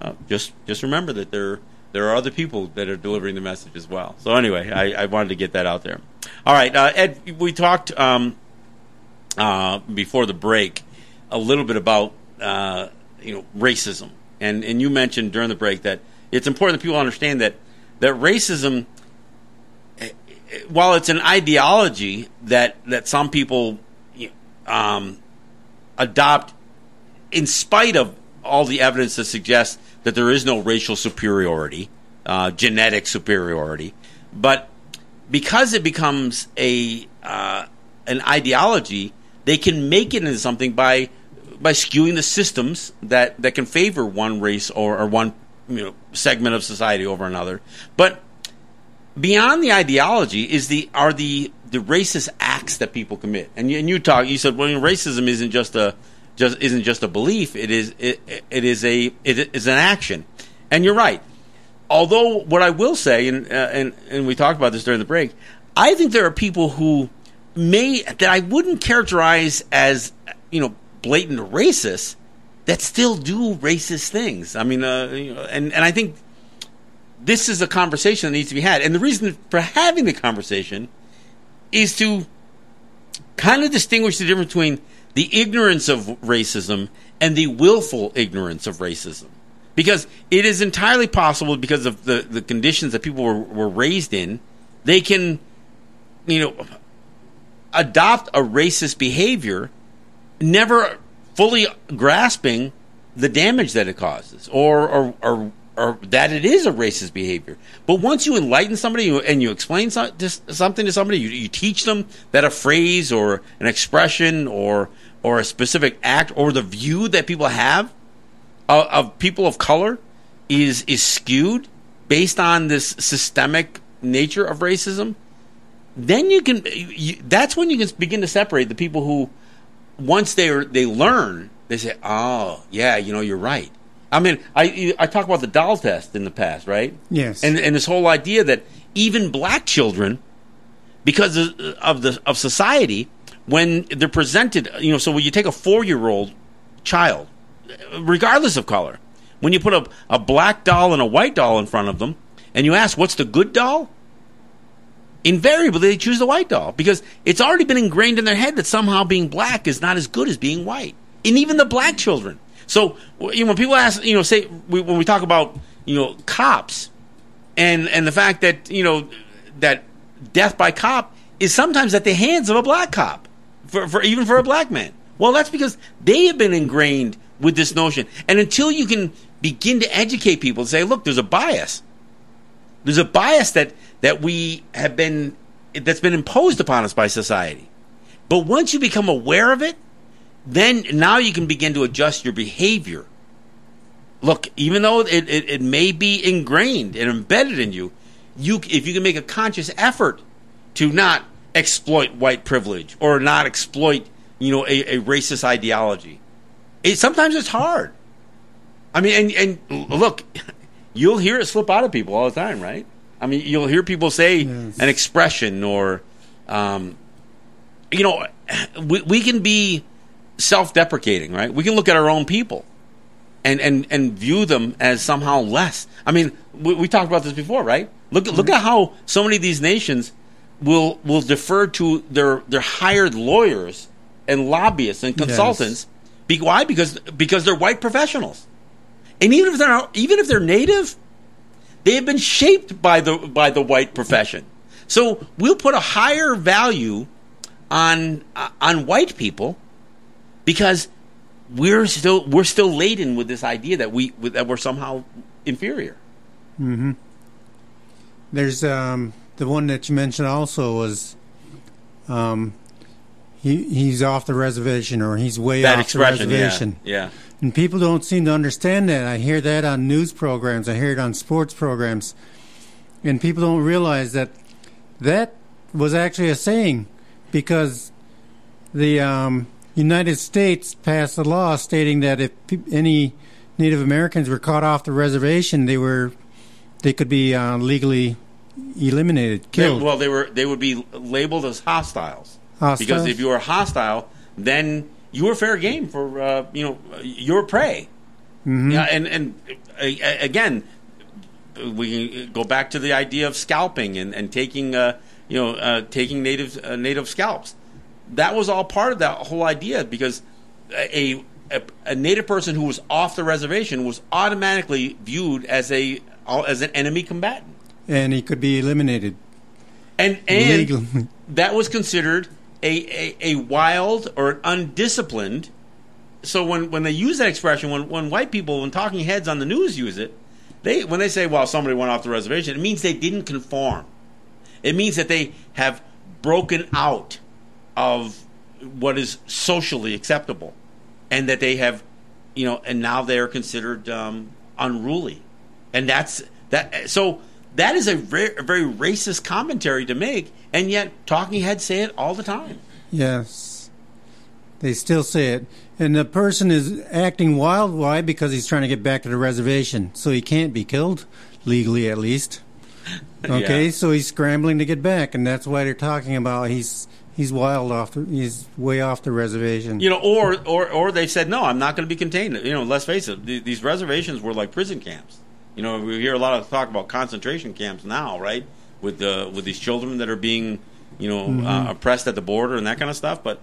Uh, just just remember that there there are other people that are delivering the message as well. So anyway, I, I wanted to get that out there. All right, uh, Ed, we talked um, uh, before the break a little bit about uh, you know racism, and and you mentioned during the break that it's important that people understand that that racism, while it's an ideology that that some people um, adopt in spite of all the evidence that suggests that there is no racial superiority, uh, genetic superiority, but because it becomes a uh, an ideology, they can make it into something by by skewing the systems that, that can favor one race or, or one you know, segment of society over another. But beyond the ideology is the are the the racist acts that people commit. And you, and you talk, you said, well, racism isn't just a just isn't just a belief. It is it, it is a it is an action. And you're right. Although what I will say, and uh, and and we talked about this during the break, I think there are people who may that I wouldn't characterize as you know blatant racists that still do racist things. I mean, uh, you know, and and I think this is a conversation that needs to be had. And the reason for having the conversation is to kind of distinguish the difference between the ignorance of racism and the willful ignorance of racism. Because it is entirely possible, because of the, the conditions that people were, were raised in, they can, you know, adopt a racist behavior, never fully grasping the damage that it causes or, or, or, or that it is a racist behavior. But once you enlighten somebody and you explain something to somebody, you, you teach them that a phrase or an expression or or a specific act or the view that people have of, of people of color is is skewed based on this systemic nature of racism, then you can. You, that's when you can begin to separate the people who, once they are, they learn, they say, "Oh, yeah, you know, you're right." I mean, I I talk about the doll test in the past, right? Yes. And and this whole idea that even black children, because of, of the of society, when they're presented, you know, so when you take a four year old child, regardless of color, when you put a, a black doll and a white doll in front of them, and you ask, what's the good doll? Invariably, they choose the white doll because it's already been ingrained in their head that somehow being black is not as good as being white. And even the black children. So, you know, when people ask, you know, say, we, when we talk about, you know, cops and, and the fact that, you know, that death by cop is sometimes at the hands of a black cop for, for even for a black man. Well, that's because they have been ingrained with this notion. And until you can begin to educate people and say, look, there's a bias. There's a bias that, that we have been that's been imposed upon us by society. But once you become aware of it, then now you can begin to adjust your behavior. Look, even though it, it, it may be ingrained and embedded in you, you if you can make a conscious effort to not exploit white privilege or not exploit, you know, a, a racist ideology. it sometimes it's hard. I mean, and and look, you'll hear it slip out of people all the time, right? I mean, you'll hear people say Yes. an expression or, um, you know, we, we can be self-deprecating, right? We can look at our own people and and and view them as somehow less. I mean, we, we talked about this before, right? Look look at how so many of these nations will will defer to their their hired lawyers and lobbyists and consultants. Be, why? Because because they're white professionals, and even if they're not, even if they're native, they have been shaped by the by the white profession. So we'll put a higher value on uh, on white people because we're still we're still laden with this idea that we that we're somehow inferior. Hmm. There's um, the one that you mentioned also was um, he he's off the reservation or he's way That off the yeah, reservation. yeah. And people don't seem to understand that. I hear that on news programs. I hear it on sports programs. And people don't realize that that was actually a saying because the um, United States passed a law stating that if any Native Americans were caught off the reservation, they were they could be uh, legally eliminated, They- killed. well, they were they would be labeled as hostiles. hostiles. Because if you were hostile, then you were fair game for uh, you know your prey. Mm-hmm. Yeah, and and uh, again, we go back to the idea of scalping and and taking uh, you know uh, taking native uh, native scalps. That was all part of that whole idea because a, a a native person who was off the reservation was automatically viewed as a as an enemy combatant. and he could be eliminated And and that was considered a, a, a wild or an undisciplined. So when, when they use that expression, when, when white people, when talking heads on the news use it, they when they say, "Well, somebody went off the reservation," it means they didn't conform. It means that they have broken out of what is socially acceptable, and that they have, you know, and now they are considered um, unruly, and that's that. So that is a very, a very racist commentary to make, and yet talking heads say it all the time. Yes. They still say it. And the person is acting wild. Why? Because he's trying to get back to the reservation. So he can't be killed, legally at least. Okay, Yeah. so he's scrambling to get back, and that's why they're talking about he's he's wild off. The, he's way off the reservation. You know, or or or they said, "No, I'm not going to be contained." You know, let's face it; th- these reservations were like prison camps. You know, we hear a lot of talk about concentration camps now, right? With the with these children that are being, you know, uh, oppressed at the border and that kind of stuff. But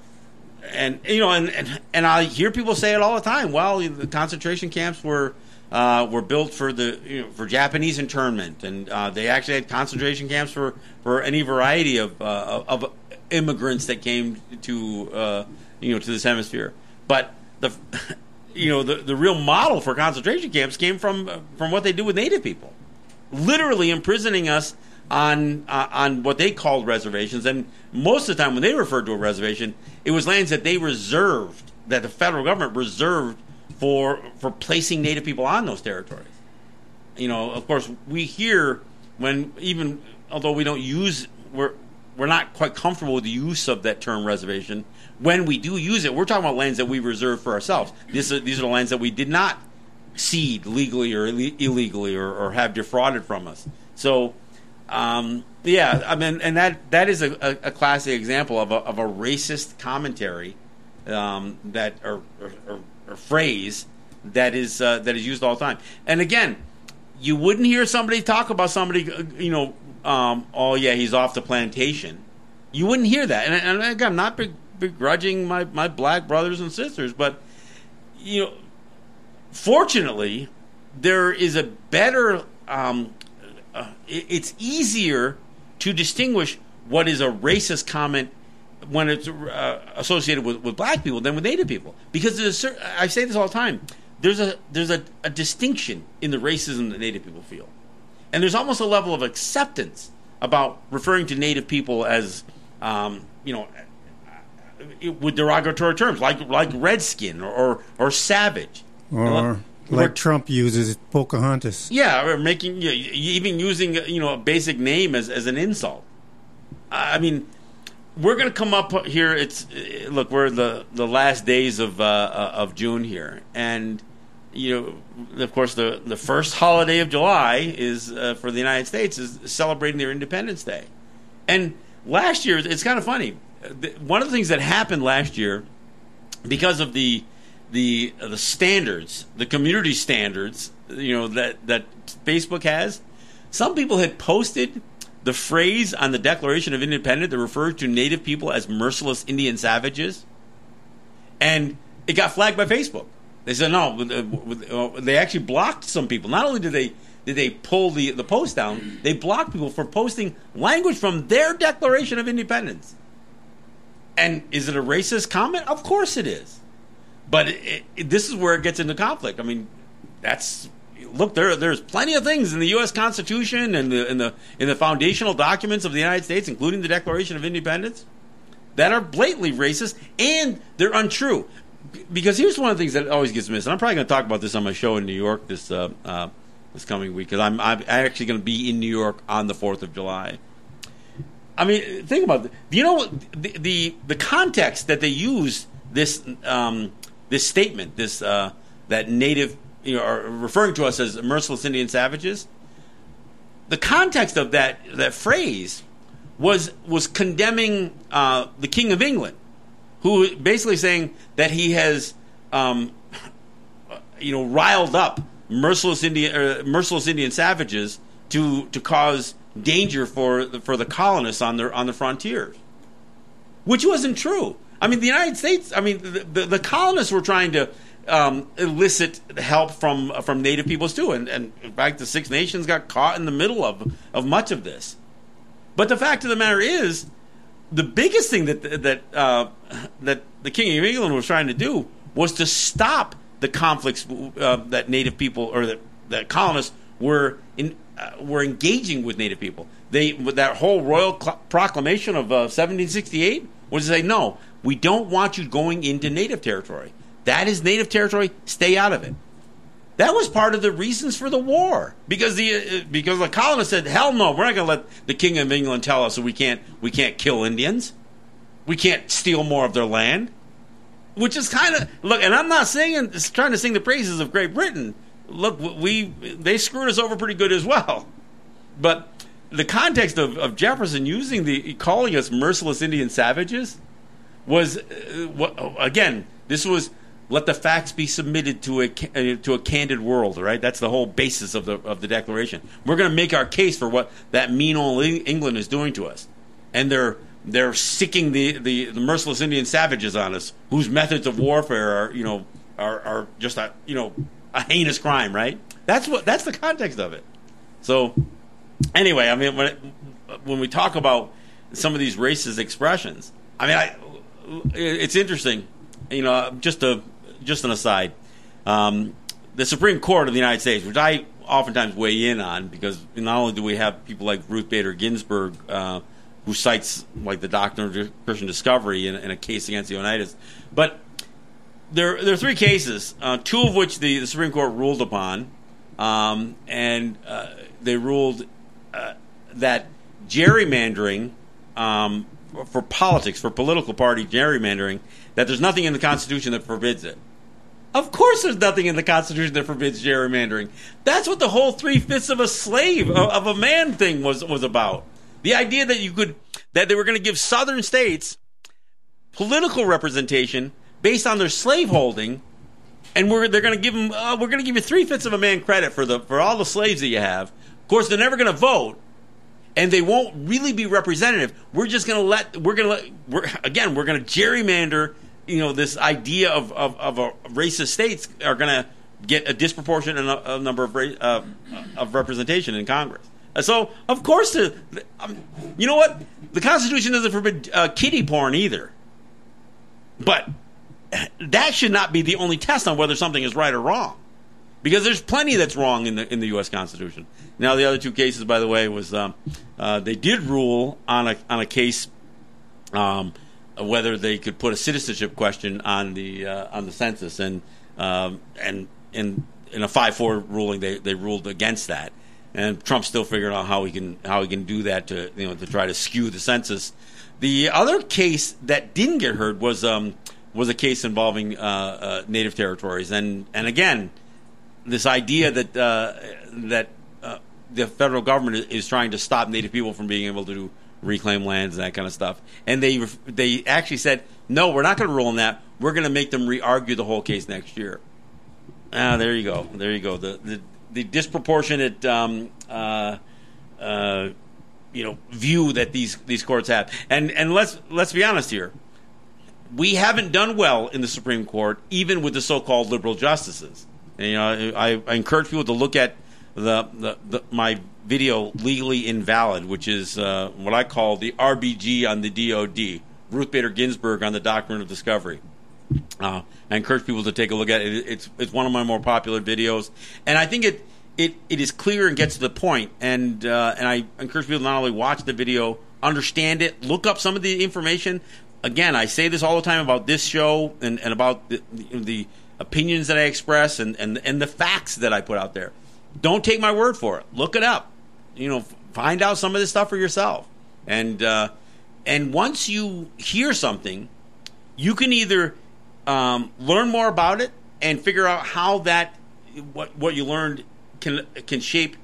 and you know, and, and and I hear people say it all the time. Well, the concentration camps were uh, were built for the you know, for Japanese internment, and uh, they actually had concentration camps for for any variety of uh, of immigrants that came to uh, you know to this hemisphere. But the you know the the real model for concentration camps came from from what they do with Native people, literally imprisoning us on uh, on what they called reservations. And most of the time, when they referred to a reservation, it was lands that they reserved, that the federal government reserved for for placing Native people on those territories. You know, of course, we hear when even although we don't use we're we're not quite comfortable with the use of that term reservation. When we do use it, we're talking about lands that we reserve for ourselves. This is, these are the lands that we did not cede legally or ille- illegally or, or have defrauded from us. So, um, yeah, I mean, and that that is a, a, a classic example of a, of a racist commentary um, that or, or, or, phrase that is uh, that is used all the time. And again, you wouldn't hear somebody talk about somebody, uh, you know, um, oh yeah, he's off the plantation. You wouldn't hear that. And, and again, I'm not be- begrudging my, my black brothers and sisters, but you know, fortunately, there is a better. Um, uh, it's easier to distinguish what is a racist comment when it's uh, associated with, with black people than with native people because there's a cer- I say this all the time. There's a there's a, a distinction in the racism that native people feel, and there's almost a level of acceptance about referring to native people as um, you know with derogatory terms like like redskin or or, or savage or like Trump uses Pocahontas. yeah, or making you know, even using you know a basic name as, as an insult. I mean, we're going to come up here. It's uh, look, we're the the last days of uh, uh, of June here, and you know, of course, the the first holiday of July is uh, for the United States is celebrating their Independence Day, and last year it's kind of funny. One of the things that happened last year because of the the the standards, the community standards, you know that that Facebook has. Some people had posted the phrase on the Declaration of Independence that referred to Native people as merciless Indian savages, and it got flagged by Facebook. They said no. uh, uh, They actually blocked some people. Not only did they did they pull the the post down, they blocked people for posting language from their Declaration of Independence. And is it a racist comment? Of course it is. But it, it, this is where it gets into conflict. I mean, that's look there. There's plenty of things in the U.S. Constitution and the in the in the foundational documents of the United States, including the Declaration of Independence, that are blatantly racist and they're untrue. Because here's one of the things that always gets missed. And I'm probably going to talk about this on my show in New York this uh, uh, this coming week because I'm I'm actually going to be in New York on the Fourth of July. I mean, think about it. Do you know the, the the context that they use this um, this statement, this uh, that native, you know, are referring to us as merciless Indian savages? The context of that that phrase was was condemning uh, the King of England, who basically saying that he has, um, you know, riled up merciless Indian uh, merciless Indian savages to to cause danger for the, for the colonists on their on the frontiers, which wasn't true. I mean, the United States. I mean, the, the, the colonists were trying to um, elicit help from from native peoples too, and, and in fact, the Six Nations got caught in the middle of of much of this. But the fact of the matter is, the biggest thing that that uh, that the King of England was trying to do was to stop the conflicts uh, that Native people or that, that colonists were in uh, were engaging with Native people. They that whole royal cl- proclamation of uh, 1768 was to say, no, we don't want you going into Native territory. That is Native territory. Stay out of it. That was part of the reasons for the war because the uh, because the colonists said, "Hell no, we're not going to let the King of England tell us that we can't we can't kill Indians, we can't steal more of their land." Which is kind of look, and I'm not saying trying to sing the praises of Great Britain. Look, we they screwed us over pretty good as well, but the context of, of Jefferson using the calling us merciless Indian savages was uh, what, again this was let the facts be submitted to a uh, to a candid world right? That's the whole basis of the of the declaration. We're going to make our case for what that mean old Eng- England is doing to us. And they're they're sicking the, the, the merciless Indian savages on us whose methods of warfare are you know are, are just a you know a heinous crime right that's what that's the context of it so anyway, I mean, when it, when we talk about some of these racist expressions, I mean, I, it's interesting. You know, just a just an aside. Um, the Supreme Court of the United States, which I oftentimes weigh in on, because not only do we have people like Ruth Bader Ginsburg, uh, who cites like the doctrine of Christian discovery in, in a case against the Oneidas, but there there are three cases, uh, two of which the, the Supreme Court ruled upon, um, and uh, they ruled uh, that gerrymandering um, for politics, for political party gerrymandering, that there's nothing in the Constitution that forbids it. Of course, there's nothing in the Constitution that forbids gerrymandering. That's what the whole three fifths of a slave of, of a man thing was was about. The idea that you could that they were going to give Southern states political representation based on their slaveholding, and we're they're going to give them uh, we're going to give you three fifths of a man credit for the for all the slaves that you have. Of course, they're never going to vote, and they won't really be representative. We're just going to let we're going to we're again we're going to gerrymander. You know this idea of of, of a racist states are going to get a disproportionate uh, number of uh, of representation in Congress. So of course, the, um, you know what the Constitution doesn't forbid uh, kiddie porn either, but that should not be the only test on whether something is right or wrong because there's plenty that's wrong in the in the U.S. Constitution. Now, the other two cases, by the way, was um, uh, they did rule on a on a case um, whether they could put a citizenship question on the uh, on the census, and um, and in in a five four ruling, they they ruled against that. And Trump's still figuring out how he can how he can do that to you know to try to skew the census. The other case that didn't get heard was um, was a case involving uh, uh, native territories, and and again, this idea that uh, that uh, the federal government is- trying to stop native people from being able to reclaim lands and that kind of stuff, and they they actually said no, we're not going to rule on that. We're going to make them re-argue the whole case next year. Ah, there you go. There you go. The the, the disproportionate um, uh, uh, you know view that these these courts have. And and let's let's be honest here. We haven't done well in the Supreme Court, even with the so-called liberal justices. And, you know, I, I encourage people to look at the, the, the my video "Legally Invalid," which is uh, what I call the RBG on the DoD. Ruth Bader Ginsburg on the Doctrine of Discovery. Uh, I encourage people to take a look at it. It's it's one of my more popular videos, and I think it it, it is clear and gets to the point. And uh, and I encourage people to not only watch the video, understand it, look up some of the information. Again, I say this all the time about this show and, and about the, the opinions that I express and, and and the facts that I put out there. Don't take my word for it. Look it up. You know, find out some of this stuff for yourself. And uh, and once you hear something, you can either um, learn more about it and figure out how that what what you learned can can shape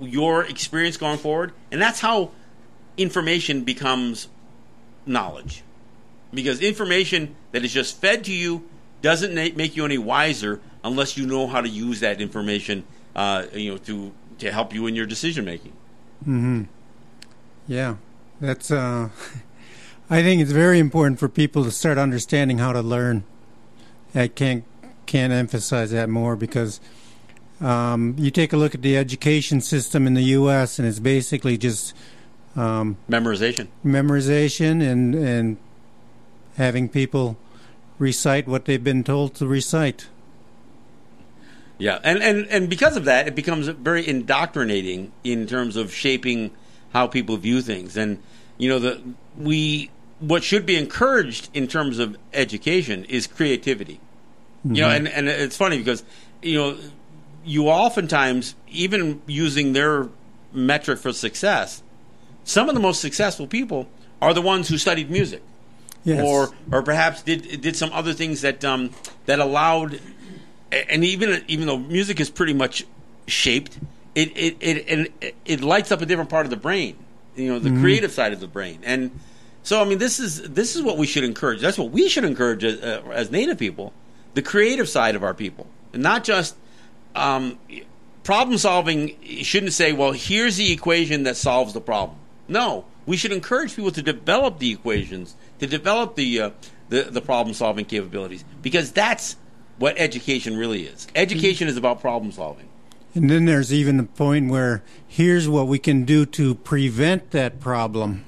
your experience going forward, and that's how information becomes knowledge. Because information that is just fed to you doesn't make you any wiser unless you know how to use that information, uh, you know, to to help you in your decision making. Hmm. Yeah, that's. Uh, I think it's very important for people to start understanding how to learn. I can't can't emphasize that more because um, you take a look at the education system in the U.S. and it's basically just um, Memorization. memorization and and having people recite what they've been told to recite. Yeah, and, and, and because of that, it becomes very indoctrinating in terms of shaping how people view things. And you know, the we what should be encouraged in terms of education is creativity. You know, mm-hmm. and, and it's funny because you know you oftentimes even using their metric for success, some of the most successful people are the ones who studied music Yes. or or perhaps did did some other things that um, that allowed, and even even though music is pretty much shaped, it it it it, it lights up a different part of the brain, you know, the creative side of the brain, and so I mean this is this is what we should encourage. That's what we should encourage as, uh, as Native people, the creative side of our people, and not just. Um, problem solving shouldn't say, well, here's the equation that solves the problem. No, we should encourage people to develop the equations, to develop the uh, the, the problem solving capabilities, because that's what education really is. Education is about problem solving. And then there's even the point where here's what we can do to prevent that problem.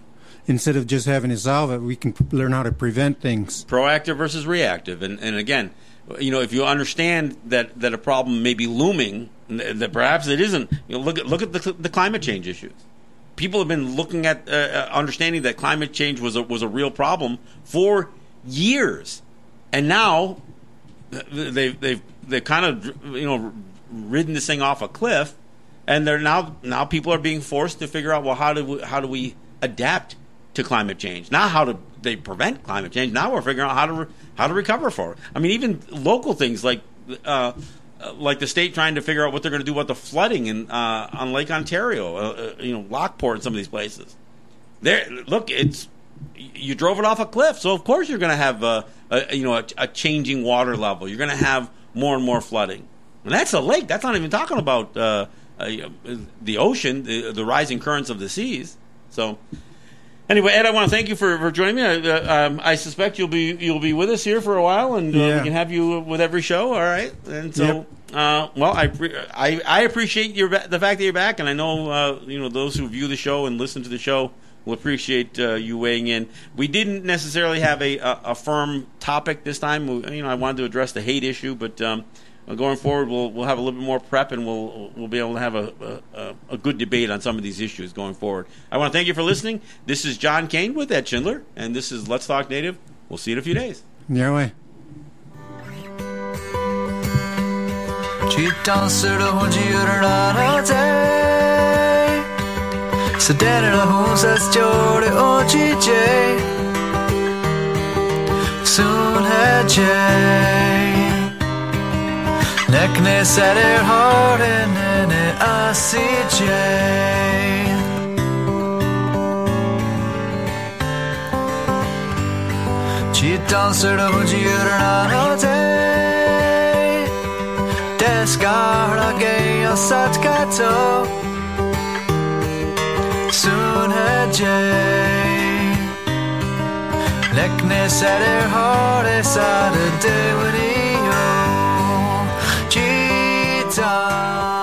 Instead of just having to solve it, we can p- learn how to prevent things. proactive versus reactive. And, and again, you know, if you understand that, that a problem may be looming, that perhaps it isn't, you know, look at look at the, the climate change issues. People have been looking at uh, uh, understanding that climate change was a, was a real problem for years, and now they've they've they've kind of you know ridden this thing off a cliff, and they're now now people are being forced to figure out well how do we, how do we adapt to climate change? Not how to they prevent climate change. Now we're figuring out how to re, how to recover for it. I mean, even local things like. Uh, like the state trying to figure out what they're going to do about the flooding in uh, on Lake Ontario, uh, uh, you know, Lockport, and some of these places. There, look, it's you drove it off a cliff, so of course you're going to have a, a you know a, a changing water level. You're going to have more and more flooding, and that's a lake. That's not even talking about uh, uh, the ocean, the, the rising currents of the seas. So. Anyway, Ed, I want to thank you for, for joining me. I, uh, um, I suspect you'll be you'll be with us here for a while, and uh, Yeah. we can have you with every show. All right, and so uh, well, I, I I appreciate your the fact that you're back, and I know uh, you know those who view the show and listen to the show will appreciate uh, you weighing in. We didn't necessarily have a, a, a firm topic this time. You know, I wanted to address the hate issue, but um, going forward, we'll we'll have a little bit more prep, and we'll we'll be able to have a, a, a good debate on some of these issues going forward. I want to thank you for listening. This is John Kane with Ed Schindler, and this is Let's Talk Native. We'll see you in a few days. Yeah, way. Tu danses le rond du rara Sedana husas jode OGJ Soon had Jay Nekne said her heart and then I see Jay Ci danser og gjør han day Gøy og Soon had Jay Lekne said her heart is out of day Cheetah